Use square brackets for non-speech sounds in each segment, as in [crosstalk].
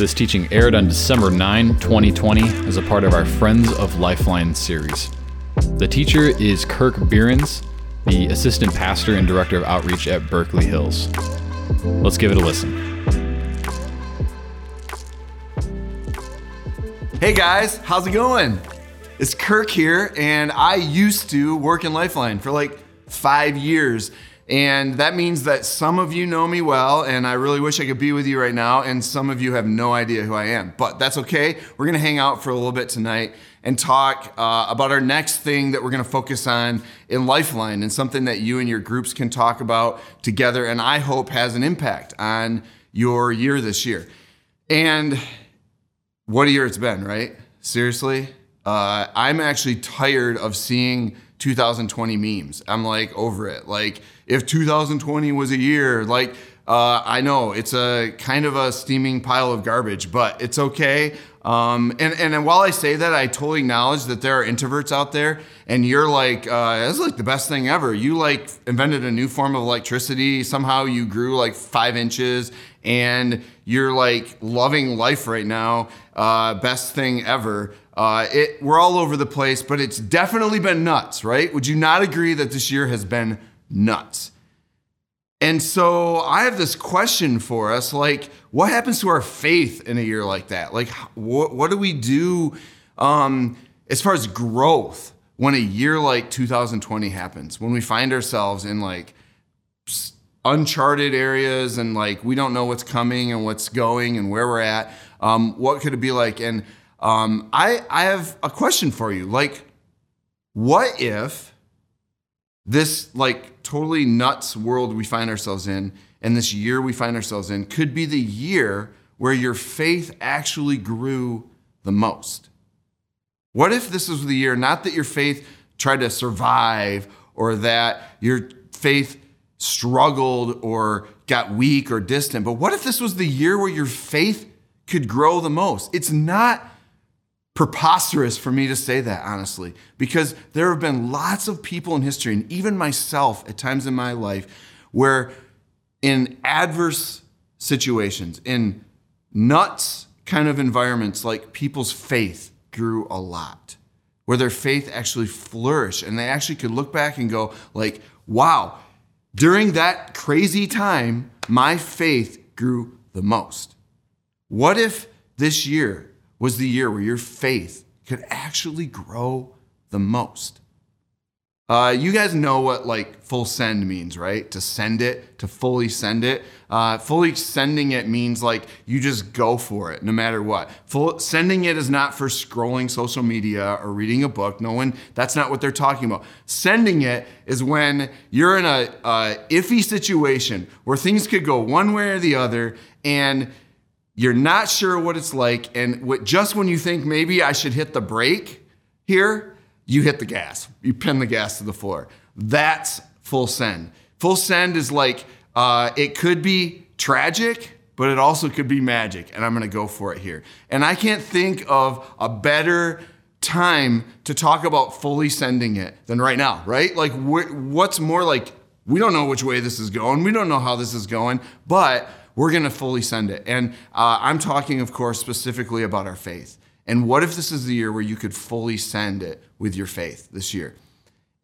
This teaching aired on December 9, 2020, as a part of our Friends of Lifeline series. The teacher is Kirk Bierens, the assistant pastor and director of outreach at Berkley Hills. Let's give it a listen. Hey guys, how's it going? It's Kirk here, and I used to work in Lifeline for like five years. And that means that some of you know me well, and I really wish I could be with you right now, and some of you have no idea who I am. But that's okay. We're gonna hang out for a little bit tonight and talk uh, about our next thing that we're gonna focus on in Lifeline and something that you and your groups can talk about together, and I hope has an impact on your year this year. And what a year it's been, right? Seriously? Uh, I'm actually tired of seeing 2020 memes. I'm like over it. Like, if 2020 was a year, like, uh, I know it's a kind of a steaming pile of garbage, but it's okay. Um, and, and while I say that, I totally acknowledge that there are introverts out there, and you're like, uh, that's like the best thing ever. You like invented a new form of electricity. Somehow you grew like five inches, and you're like loving life right now. Uh, best thing ever. Uh, it, we're all over the place, but it's definitely been nuts, right? Would you not agree that this year has been nuts? And so I have this question for us like, what happens to our faith in a year like that? Like, what, what do we do um, as far as growth when a year like 2020 happens? When we find ourselves in like uncharted areas and like we don't know what's coming and what's going and where we're at. Um, what could it be like? And um, I, I have a question for you. Like, what if this like totally nuts world we find ourselves in and this year we find ourselves in could be the year where your faith actually grew the most? What if this was the year, not that your faith tried to survive or that your faith struggled or got weak or distant, but what if this was the year where your faith could grow the most? It's not preposterous for me to say that, honestly, because there have been lots of people in history, and even myself at times in my life, where in adverse situations, in nuts kind of environments, like people's faith grew a lot, where their faith actually flourished, and they actually could look back and go, like, wow, during that crazy time, my faith grew the most. What if this year was the year where your faith could actually grow the most. Uh, you guys know what like full send means, right? To send it, to fully send it. Uh, fully sending it means like you just go for it no matter what. Full sending it is not for scrolling social media or reading a book. No one, that's not what they're talking about. Sending it is when you're in a, a iffy situation where things could go one way or the other and you're not sure what it's like, and what, just when you think maybe I should hit the brake here, you hit the gas. You pin the gas to the floor. That's full send. Full send is like uh, it could be tragic, but it also could be magic, and I'm gonna go for it here. And I can't think of a better time to talk about fully sending it than right now, right? Like, wh- what's more like, we don't know which way this is going, we don't know how this is going, but we're going to fully send it. And uh, I'm talking, of course, specifically about our faith. And what if this is the year where you could fully send it with your faith this year?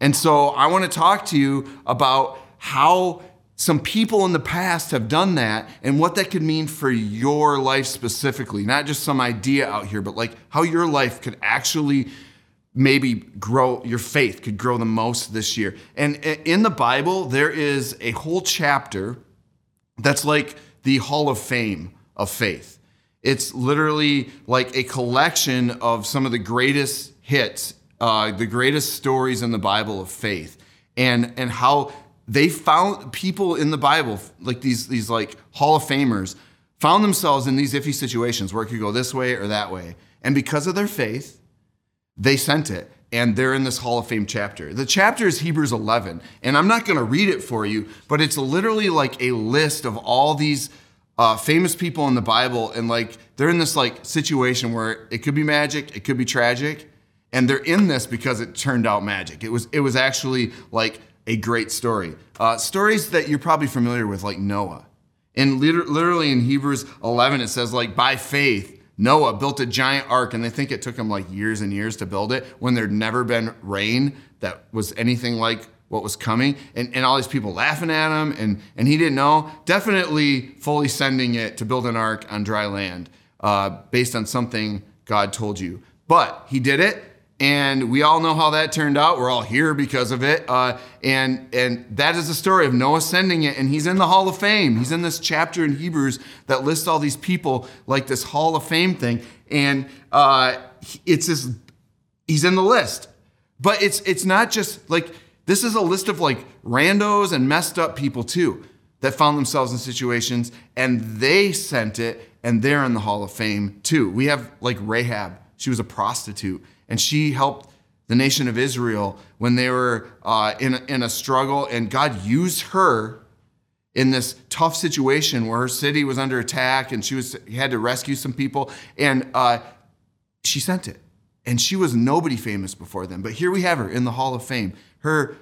And so I want to talk to you about how some people in the past have done that and what that could mean for your life specifically. Not just some idea out here, but like how your life could actually maybe grow, your faith could grow the most this year. And in the Bible, there is a whole chapter that's like the Hall of Fame of faith. It's literally like a collection of some of the greatest hits, uh, the greatest stories in the Bible of faith, and and how they found people in the Bible, like these these like Hall of Famers, found themselves in these iffy situations where it could go this way or that way, and because of their faith, they sent it and they're in this Hall of Fame chapter. The chapter is Hebrews 11, and I'm not going to read it for you, but it's literally like a list of all these uh, famous people in the Bible, and like they're in this like situation where it could be magic, it could be tragic, and they're in this because it turned out magic. It was it was actually like a great story. Uh, stories that you're probably familiar with, like Noah. And literally in Hebrews 11, it says, like, by faith, Noah built a giant ark, and they think it took him like years and years to build it when there'd never been rain that was anything like what was coming. And, and all these people laughing at him, and, and he didn't know. Definitely fully sending it to build an ark on dry land uh, based on something God told you. But he did it, and we all know how that turned out. We're all here because of it. Uh, and, and that is the story of Noah sending it. And he's in the Hall of Fame. He's in this chapter in Hebrews that lists all these people like this Hall of Fame thing. And uh, it's this, he's in the list. But it's, it's not just like, this is a list of like randos and messed up people too that found themselves in situations and they sent it and they're in the Hall of Fame too. We have like Rahab. She was a prostitute and she helped the nation of Israel when they were uh, in, a, in a struggle, and God used her in this tough situation where her city was under attack and she was had to rescue some people, and uh, she sent it. And she was nobody famous before then, but here we have her in the Hall of Fame. Her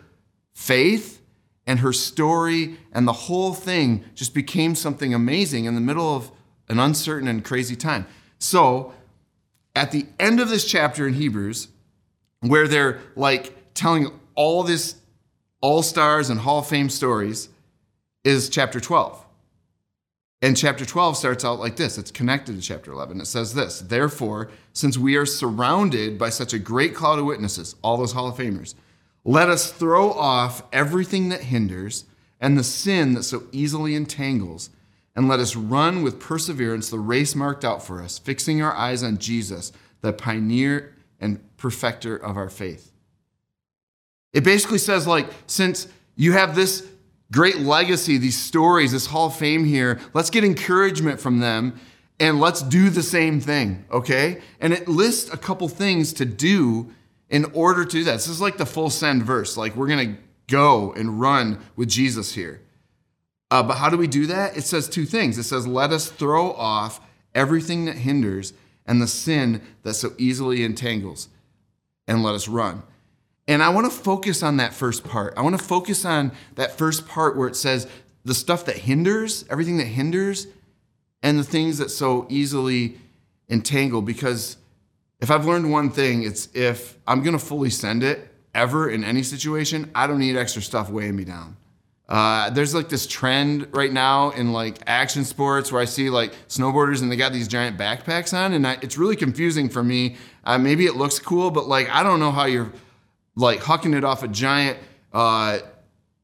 faith and her story and the whole thing just became something amazing in the middle of an uncertain and crazy time. So at the end of this chapter in Hebrews, where they're like telling all this all stars and Hall of Fame stories, is chapter 12. And chapter 12 starts out like this it's connected to chapter 11. It says this Therefore, since we are surrounded by such a great cloud of witnesses, all those Hall of Famers, let us throw off everything that hinders and the sin that so easily entangles and let us run with perseverance the race marked out for us, fixing our eyes on Jesus, the pioneer and perfecter of our faith. It basically says, like, since you have this great legacy, these stories, this Hall of Fame here, let's get encouragement from them and let's do the same thing, okay? And it lists a couple things to do in order to do that. This is like the full send verse. Like, we're gonna go and run with Jesus here. Uh, but how do we do that? It says two things. It says, let us throw off everything that hinders and the sin that so easily entangles, and let us run. And I want to focus on that first part. I want to focus on that first part where it says the stuff that hinders, everything that hinders, and the things that so easily entangle. Because if I've learned one thing, it's if I'm going to fully send it ever in any situation, I don't need extra stuff weighing me down. Uh, there's like this trend right now in like action sports where I see like snowboarders and they got these giant backpacks on, and I, it's really confusing for me. Uh, maybe it looks cool, but like I don't know how you're like hucking it off a giant uh,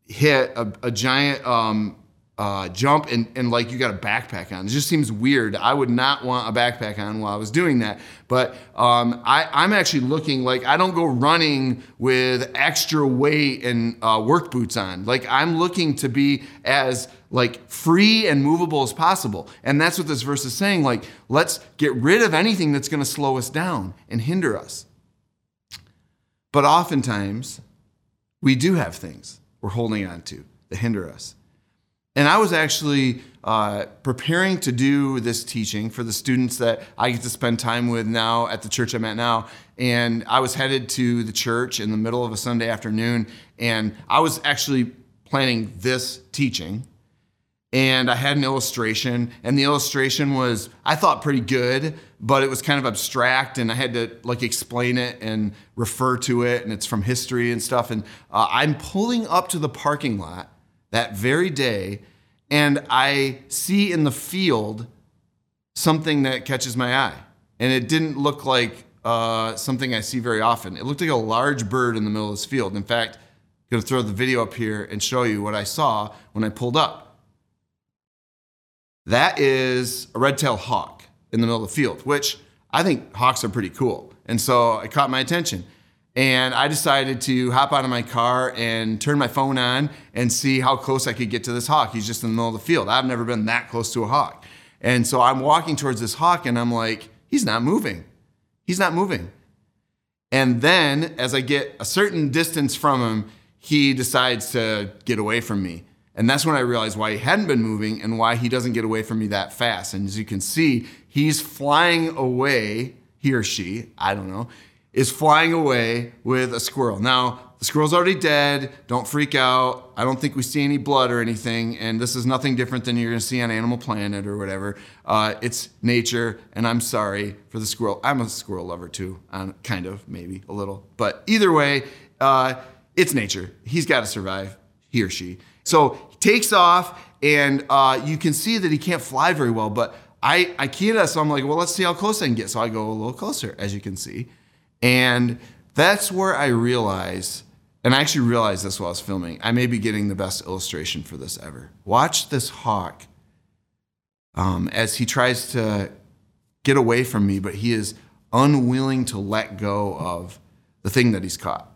hit, a, a giant um, uh, jump and, and like you got a backpack on. It just seems weird. I would not want a backpack on while I was doing that. But um, I, I'm actually looking like I don't go running with extra weight and uh, work boots on. Like I'm looking to be as like free and movable as possible. And that's what this verse is saying. Like let's get rid of anything that's going to slow us down and hinder us. But oftentimes we do have things we're holding on to that hinder us. And I was actually uh, preparing to do this teaching for the students that I get to spend time with now at the church I'm at now. And I was headed to the church in the middle of a Sunday afternoon, and I was actually planning this teaching. And I had an illustration, and the illustration was, I thought, pretty good, but it was kind of abstract, and I had to like explain it and refer to it, and it's from history and stuff. And uh, I'm pulling up to the parking lot that very day, and I see in the field something that catches my eye. And it didn't look like uh, something I see very often. It looked like a large bird in the middle of this field. In fact, I'm going to throw the video up here and show you what I saw when I pulled up. That is a red-tailed hawk in the middle of the field, which I think hawks are pretty cool. And so it caught my attention. And I decided to hop out of my car and turn my phone on and see how close I could get to this hawk. He's just in the middle of the field. I've never been that close to a hawk. And so I'm walking towards this hawk and I'm like, he's not moving. He's not moving. And then as I get a certain distance from him, he decides to get away from me. And that's when I realized why he hadn't been moving and why he doesn't get away from me that fast. And as you can see, he's flying away, he or she, I don't know, is flying away with a squirrel. Now, the squirrel's already dead. Don't freak out. I don't think we see any blood or anything. And this is nothing different than you're going to see on Animal Planet or whatever. Uh, it's nature, and I'm sorry for the squirrel. I'm a squirrel lover too, kind of, maybe a little. But either way, uh, it's nature. He's got to survive, he or she. So he takes off, and uh, you can see that he can't fly very well. But I, I keyed us, so I'm like, well, let's see how close I can get. So I go a little closer, as you can see. And that's where I realize and I actually realized this while I was filming. I may be getting the best illustration for this ever. Watch this hawk um, as he tries to get away from me, but he is unwilling to let go of the thing that he's caught.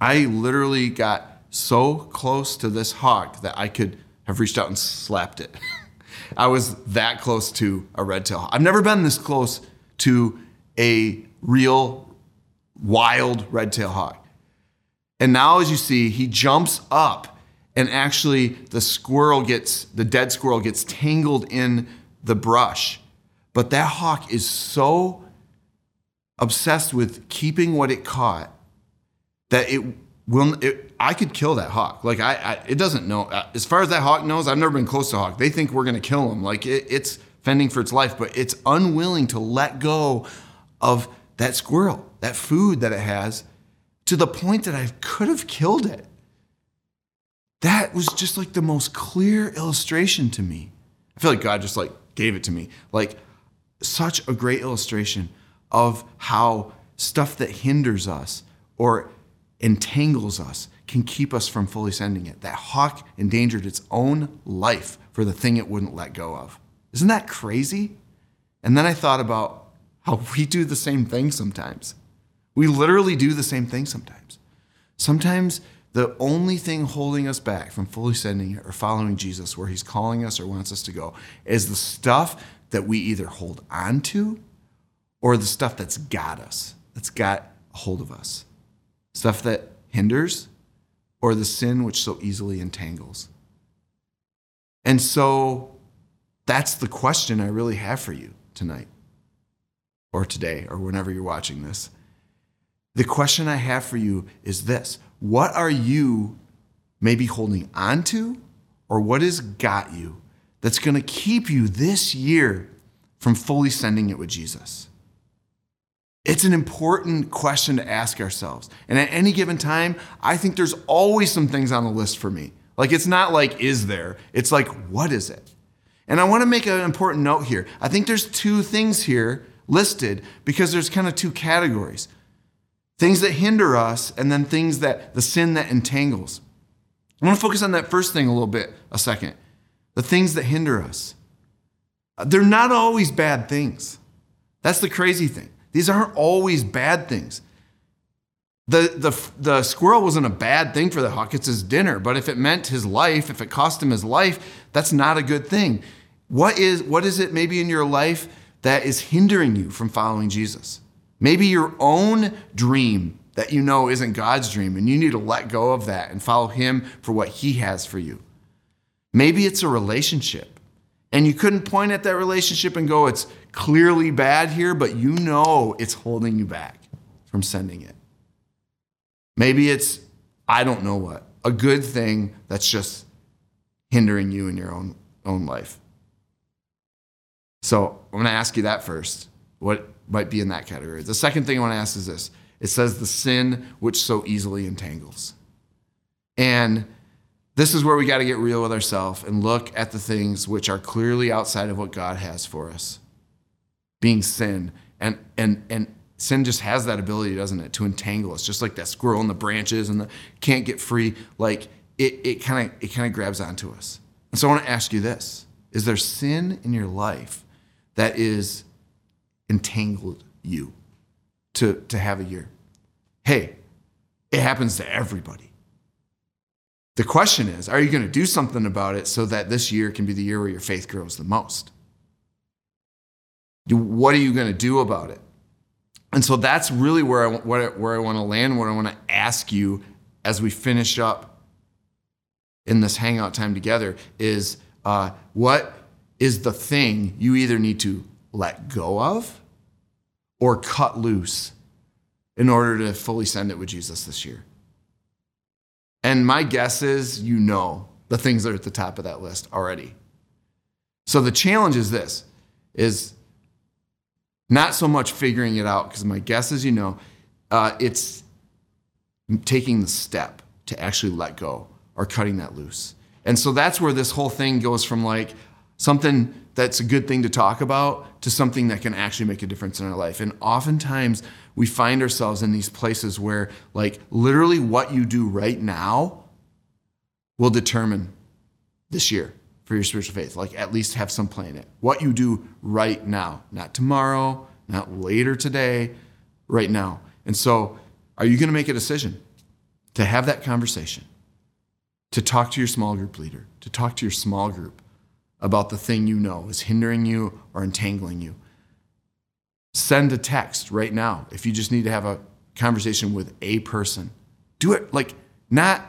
I literally got so close to this hawk that I could have reached out and slapped it. [laughs] I was that close to a red tail. I've never been this close to a real wild red tail hawk. And now, as you see, he jumps up, and actually, the squirrel gets, the dead squirrel gets tangled in the brush. But that hawk is so obsessed with keeping what it caught that it will, it, I could kill that hawk. Like, I, I, it doesn't know. Uh, as far as that hawk knows, I've never been close to a hawk. They think we're to kill him. Like, it, it's fending for its life, but it's unwilling to let go of that squirrel that food that it has to the point that I could have killed it. That was just like the most clear illustration to me. I feel like God just like gave it to me. Like such a great illustration of how stuff that hinders us or entangles us can keep us from fully sending it. That hawk endangered its own life for the thing it wouldn't let go of. Isn't that crazy? And then I thought about how we do the same thing sometimes. We literally do the same thing sometimes. Sometimes the only thing holding us back from fully sending or following Jesus where he's calling us or wants us to go is the stuff that we either hold on to or the stuff that's got us, that's got a hold of us. Stuff that hinders or the sin which so easily entangles. And so that's the question I really have for you tonight or today or whenever you're watching this. The question I have for you is this What are you maybe holding on to, or what has got you that's going to keep you this year from fully sending it with Jesus? It's an important question to ask ourselves. And at any given time, I think there's always some things on the list for me. Like, it's not like, is there? It's like, what is it? And I want to make an important note here. I think there's two things here listed because there's kind of two categories things that hinder us, and then things that the sin that entangles. I want to focus on that first thing a little bit, a second. The things that hinder us. Uh, they're not always bad things. That's the crazy thing. These aren't always bad things. The, the, the squirrel wasn't a bad thing for the hawk, it's his dinner. But if it meant his life, if it cost him his life, that's not a good thing. What is, what is it maybe in your life that is hindering you from following Jesus? Maybe your own dream that you know isn't God's dream, and you need to let go of that and follow Him for what He has for you. Maybe it's a relationship, and you couldn't point at that relationship and go, it's clearly bad here, but you know it's holding you back from sending it. Maybe it's, I don't know what, a good thing that's just hindering you in your own, own life. So I'm going to ask you that first. What, might be in that category. The second thing I want to ask is this it says, the sin which so easily entangles. And this is where we got to get real with ourselves and look at the things which are clearly outside of what God has for us, being sin. And, and, and sin just has that ability, doesn't it, to entangle us, just like that squirrel in the branches and the can't get free. Like it, it kind of it kind of grabs onto us. And so I want to ask you this: Is there sin in your life that is entangled you to, to have a year. Hey, it happens to everybody. The question is, are you going to do something about it so that this year can be the year where your faith grows the most? What are you going to do about it? And so that's really where I, where I want to land, what I want to ask you as we finish up in this hangout time together is uh, what is the thing you either need to let go of or cut loose in order to fully send it with Jesus this year? And my guess is you know the things that are at the top of that list already. So the challenge is this is not so much figuring it out, because my guess is you know, uh, it's taking the step to actually let go or cutting that loose. And so that's where this whole thing goes from like something that's a good thing to talk about to something that can actually make a difference in our life. And oftentimes we find ourselves in these places where, like, literally what you do right now will determine this year for your spiritual faith. Like, at least have some play in it. What you do right now, not tomorrow, not later today, right now. And so, are you going to make a decision to have that conversation, to talk to your small group leader, to talk to your small group about the thing you know is hindering you or entangling you? Send a text right now if you just need to have a conversation with a person. Do it like not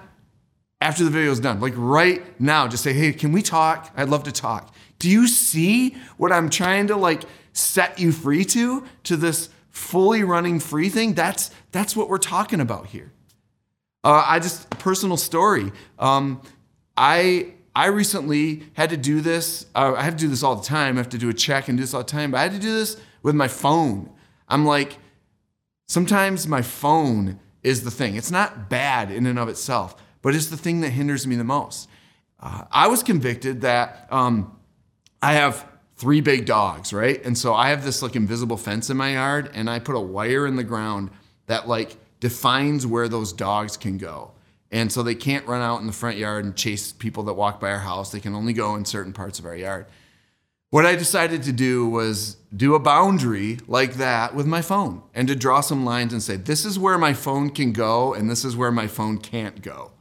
after the video is done, like right now. Just say, hey, can we talk? I'd love to talk. Do you see what I'm trying to like set you free to? To this fully running free thing? That's that's what we're talking about here. Uh, I just personal story. Um, I I recently had to do this. Uh, I have to do this all the time. I have to do a check and do this all the time. But I had to do this with my phone. I'm like, sometimes my phone is the thing. It's not bad in and of itself, but it's the thing that hinders me the most. Uh, I was convicted that um, I have three big dogs, right? And so I have this like invisible fence in my yard, and I put a wire in the ground that like defines where those dogs can go. And so they can't run out in the front yard and chase people that walk by our house. They can only go in certain parts of our yard. What I decided to do was do a boundary like that with my phone and to draw some lines and say, this is where my phone can go and this is where my phone can't go.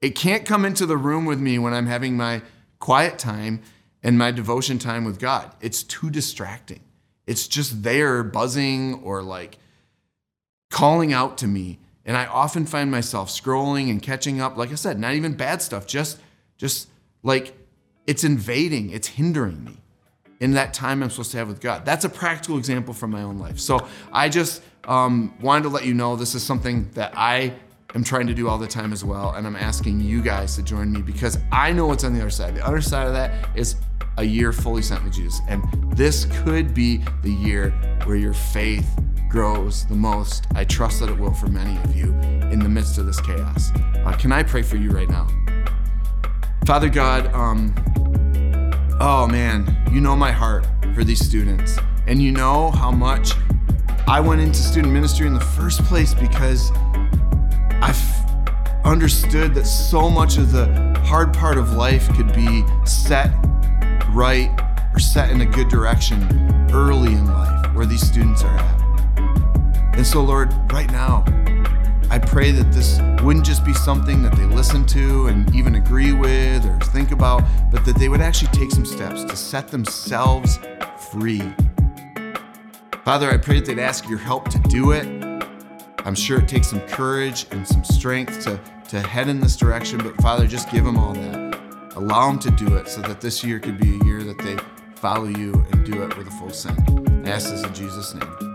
It can't come into the room with me when I'm having my quiet time and my devotion time with God. It's too distracting. It's just there buzzing or like calling out to me. And I often find myself scrolling and catching up. Like I said, not even bad stuff, just just like it's invading, it's hindering me in that time I'm supposed to have with God. That's a practical example from my own life. So I just um, wanted to let you know this is something that I am trying to do all the time as well. And I'm asking you guys to join me because I know what's on the other side. The other side of that is a year fully sent with Jesus. And this could be the year where your faith grows the most. I trust that it will for many of you in the midst of this chaos. Uh, can I pray for you right now? Father God, um, oh man, you know my heart for these students. And you know how much I went into student ministry in the first place because I've understood that so much of the hard part of life could be set right or set in a good direction early in life where these students are at. And so, Lord, right now, I pray that this wouldn't just be something that they listen to and even agree with or think about, but that they would actually take some steps to set themselves free. Father, I pray that they'd ask your help to do it. I'm sure it takes some courage and some strength to, to head in this direction, but Father, just give them all that. Allow them to do it so that this year could be a year that they follow you and do it with a full send. I ask this in Jesus' name.